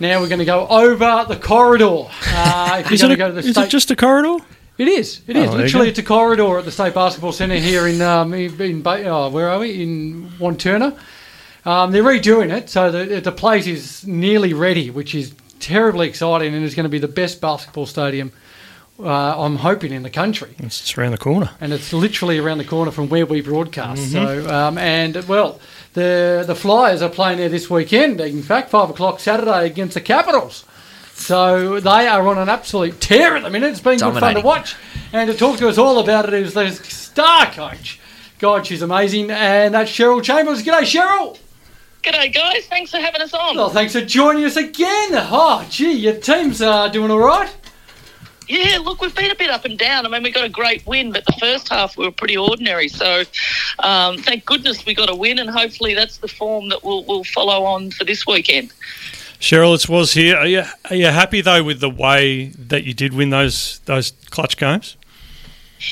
Now we're going to go over the corridor. Uh, if you're Is, going it, to go to the is state, it just a corridor? it is. It is Oh, literally it's a corridor at the State Basketball Centre here in um, in, oh, where are we in Wantirna. Um, they're redoing it, so the the place is nearly ready, which is terribly exciting, and is going to be the best basketball stadium. Uh, I'm hoping in the country It's around the corner. and it's literally around the corner from where we broadcast. So, um, and well, the the Flyers are playing there this weekend. In fact, five o'clock Saturday against the Capitals. So they are on an absolute tear at the minute. It's been good fun to watch, and to talk to us all about it is the star coach. God, she's amazing, and that's Cheryl Chambers. G'day, Cheryl. G'day, guys. Thanks for having us on. Well, thanks for joining us again. Oh, gee, your team's uh, doing all right. Yeah, look, we've been a bit up and down. I mean, we got a great win, but the first half we were pretty ordinary. So, um, thank goodness we got a win, and hopefully that's the form that we'll, we'll follow on for this weekend. Cheryl, it's was here. Are you, are you happy though with the way that you did win those those clutch games?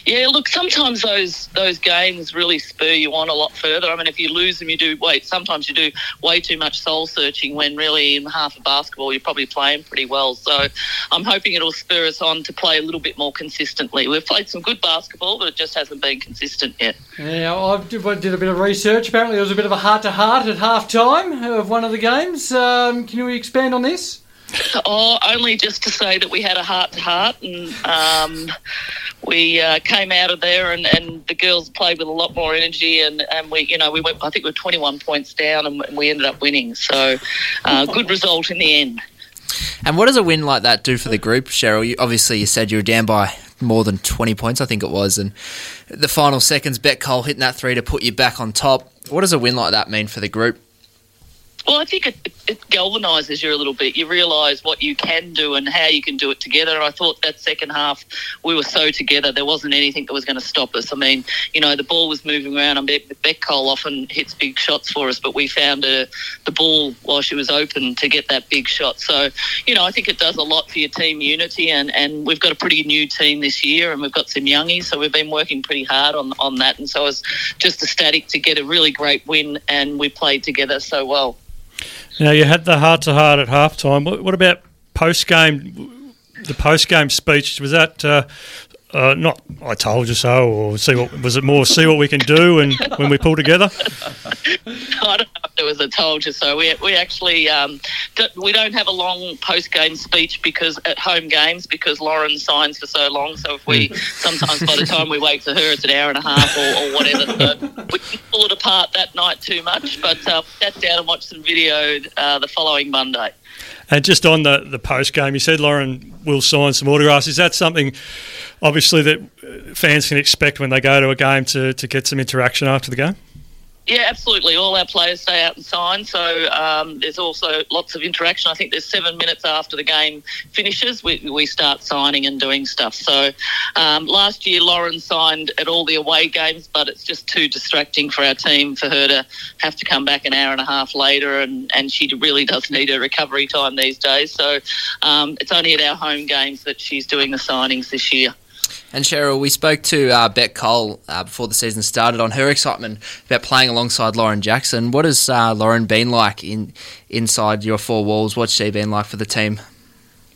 Yeah, look, sometimes those those games really spur you on a lot further. I mean, if you lose them, you do wait. Sometimes you do way too much soul searching when really in half of basketball you're probably playing pretty well. So I'm hoping it'll spur us on to play a little bit more consistently. We've played some good basketball, but it just hasn't been consistent yet. Yeah, I did, a bit of research. Apparently, there was a bit of a heart to heart at half time of one of the games. Um, can you expand on this? Oh, only just to say that we had a heart to heart, and um, we uh, came out of there, and, and the girls played with a lot more energy, and, and we, you know, we went. I think we were 21 points down, and we ended up winning. So, uh, good result in the end. And what does a win like that do for the group, Cheryl? You, obviously, you said you were down by more than 20 points, I think it was, and the final seconds, Bec Cole hitting that three to put you back on top. What does a win like that mean for the group? Well, I think it, it galvanises you a little bit. You realise what you can do and how you can do it together. And I thought that second half we were so together. There wasn't anything that was going to stop us. I mean, you know, the ball was moving around. and Beck Beck Cole often hits big shots for us, but we found uh the ball while she was open to get that big shot. So, you know, I think it does a lot for your team unity. And, and we've got a pretty new team this year, and we've got some youngies, so we've been working pretty hard on on that. And so I was just ecstatic to get a really great win, and we played together so well. Now you had the heart to heart at halftime. What, what about post game? The post game speech was that uh, uh, not "I told you so" or "see what" was it more "see what we can do" and when we pull together? I don't know if it was a told you so. We, we actually um, d- we don't have a long post game speech because at home games because Lauren signs for so long. So if we sometimes by the time we wait for her, it's an hour and a half or, or whatever. So we didn't pull it apart that night too much, but uh, sat down and watched some video uh, the following Monday. And just on the, the post game, you said Lauren will sign some autographs. Is that something, obviously, that fans can expect when they go to a game to, to get some interaction after the game? Yeah, absolutely. All our players stay out and sign. So um, there's also lots of interaction. I think there's seven minutes after the game finishes, we, we start signing and doing stuff. So um, last year, Lauren signed at all the away games, but it's just too distracting for our team for her to have to come back an hour and a half later, and, and she really does need a recovery time these days. So um, it's only at our home games that she's doing the signings this year. And Cheryl, we spoke to uh, Bec Cole uh, before the season started on her excitement about playing alongside Lauren Jackson. What has uh, Lauren been like in inside your four walls? What's she been like for the team?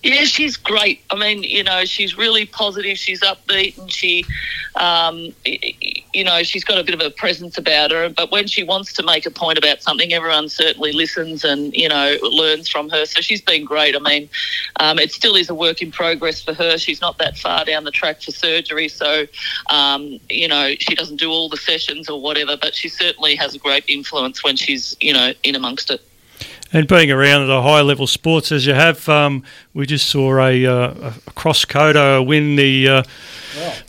Yeah, she's great. I mean, you know, she's really positive. She's upbeat, and she, um, you know, she's got a bit of a presence about her. But when she wants to make a point about something, everyone certainly listens and you know learns from her. So she's been great. I mean, um, it still is a work in progress for her. She's not that far down the track for surgery, so um, you know she doesn't do all the sessions or whatever. But she certainly has a great influence when she's you know in amongst it. And being around at a high level sports as you have, um, we just saw a, uh, a cross coder win the uh,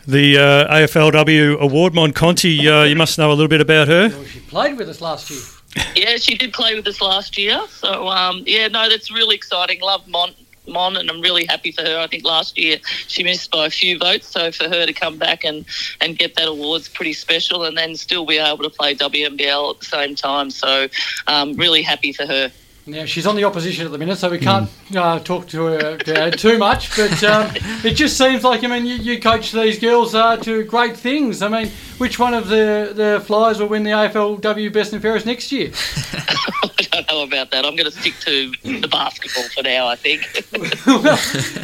the uh, AFLW award. Mon Conti, uh, you must know a little bit about her. Well, she played with us last year. Yeah, she did play with us last year. So, um, yeah, no, that's really exciting. Love Mon, Mon, and I'm really happy for her. I think last year she missed by a few votes. So, for her to come back and, and get that award's pretty special and then still be able to play WNBL at the same time. So, um, really happy for her. Now she's on the opposition at the minute, so we can't uh, talk to her uh, too much. But um, it just seems like I mean you, you coach these girls uh, to great things. I mean, which one of the the Flyers will win the AFLW Best and Fairest next year? I don't know about that. I'm going to stick to the basketball for now. I think.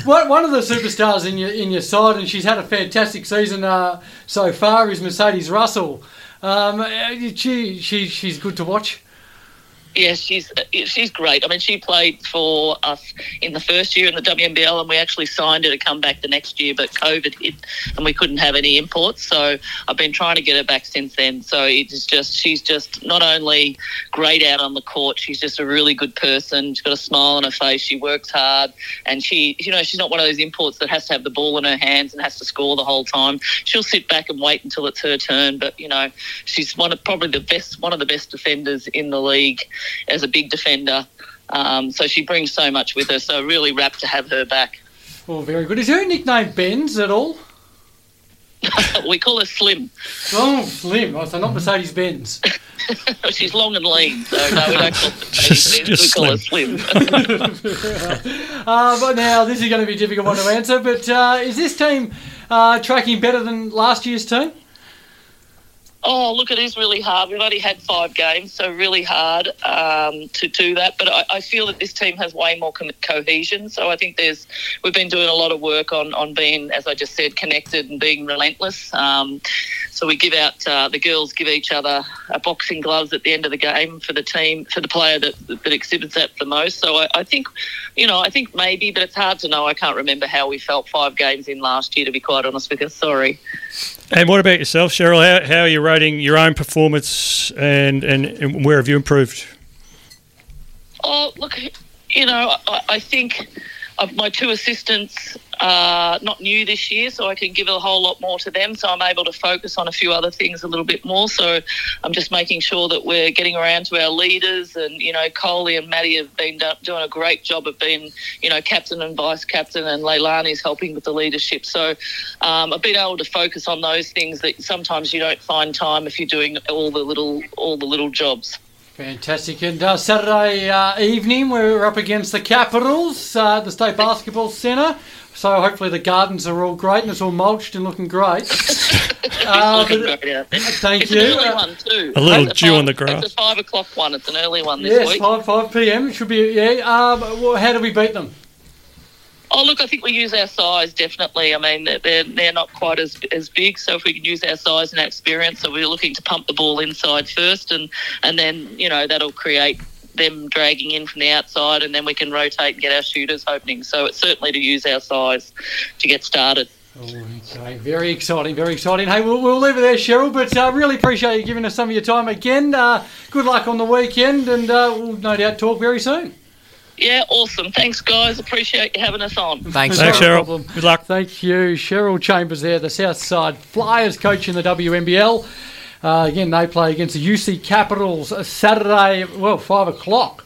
one, one of the superstars in your in your side, and she's had a fantastic season uh, so far, is Mercedes Russell. Um, uh, she, she she's good to watch. Yeah, she's she's great. I mean, she played for us in the first year in the WNBL, and we actually signed her to come back the next year. But COVID hit, and we couldn't have any imports. So I've been trying to get her back since then. So it's just she's just not only great out on the court, she's just a really good person. She's got a smile on her face. She works hard, and she you know she's not one of those imports that has to have the ball in her hands and has to score the whole time. She'll sit back and wait until it's her turn. But you know, she's one of probably the best one of the best defenders in the league as a big defender. Um, so she brings so much with her. So really rapt to have her back. Well, very good. Is her nickname Benz at all? we call her Slim. Oh, Slim. Oh, so not Mercedes Benz. She's long and lean, so no, we don't call her Just- Benz, just we call her Slim. Uh, but now this is going to be a difficult one to answer. But uh, is this team uh, tracking better than last year's team? Oh, look, it is really hard. We've only had five games, so really hard um, to do that. But I, I feel that this team has way more co- cohesion. So I think there's we've been doing a lot of work on on being, as I just said, connected and being relentless. Um, so we give out uh, the girls give each other a boxing gloves at the end of the game for the team for the player that that exhibits that the most. So I, I think, you know, I think maybe, but it's hard to know. I can't remember how we felt five games in last year. To be quite honest with you, sorry. And what about yourself, Cheryl? How, how are you rating your own performance and, and, and where have you improved? Oh, look, you know, I, I think my two assistants are not new this year, so I can give a whole lot more to them. So I'm able to focus on a few other things a little bit more. So I'm just making sure that we're getting around to our leaders, and you know, Coley and Maddie have been doing a great job of being, you know, captain and vice captain, and Leilani's helping with the leadership. So um, I've been able to focus on those things that sometimes you don't find time if you're doing all the little all the little jobs. Fantastic. And uh, Saturday uh, evening, we're up against the Capitals uh, at the State Basketball Centre. So hopefully the gardens are all great and it's all mulched and looking great. Uh, Looking but- great out there. thank It's you. an early Uh, one too. A little It's dew on the grass. It's a five o'clock one. It's an early one this Yes, week. 5, 5 p.m. It should be, yeah. Um, well, how do we beat them? Oh, look, I think we use our size definitely. I mean, they're- they're not quite as as big, so if we can use our size and our experience, so we're looking to pump the ball inside first, and and then you know that'll create them dragging in from the outside, and then we can rotate and get our shooters opening. So it's certainly to use our size to get started. Okay, very exciting, very exciting. Hey, we'll, we'll leave it there, Cheryl, but uh, really appreciate you giving us some of your time again. Uh, good luck on the weekend, and uh, we'll no doubt talk very soon. Yeah, awesome. Thanks, guys. Appreciate you having us on. Thanks, Thanks, Thanks, No Cheryl. problem. Good luck. Thank you, Cheryl Chambers there, the Southside Flyers coach in the WNBL. Uh, again, they play against the UC Capitals Saturday, well, 5 o'clock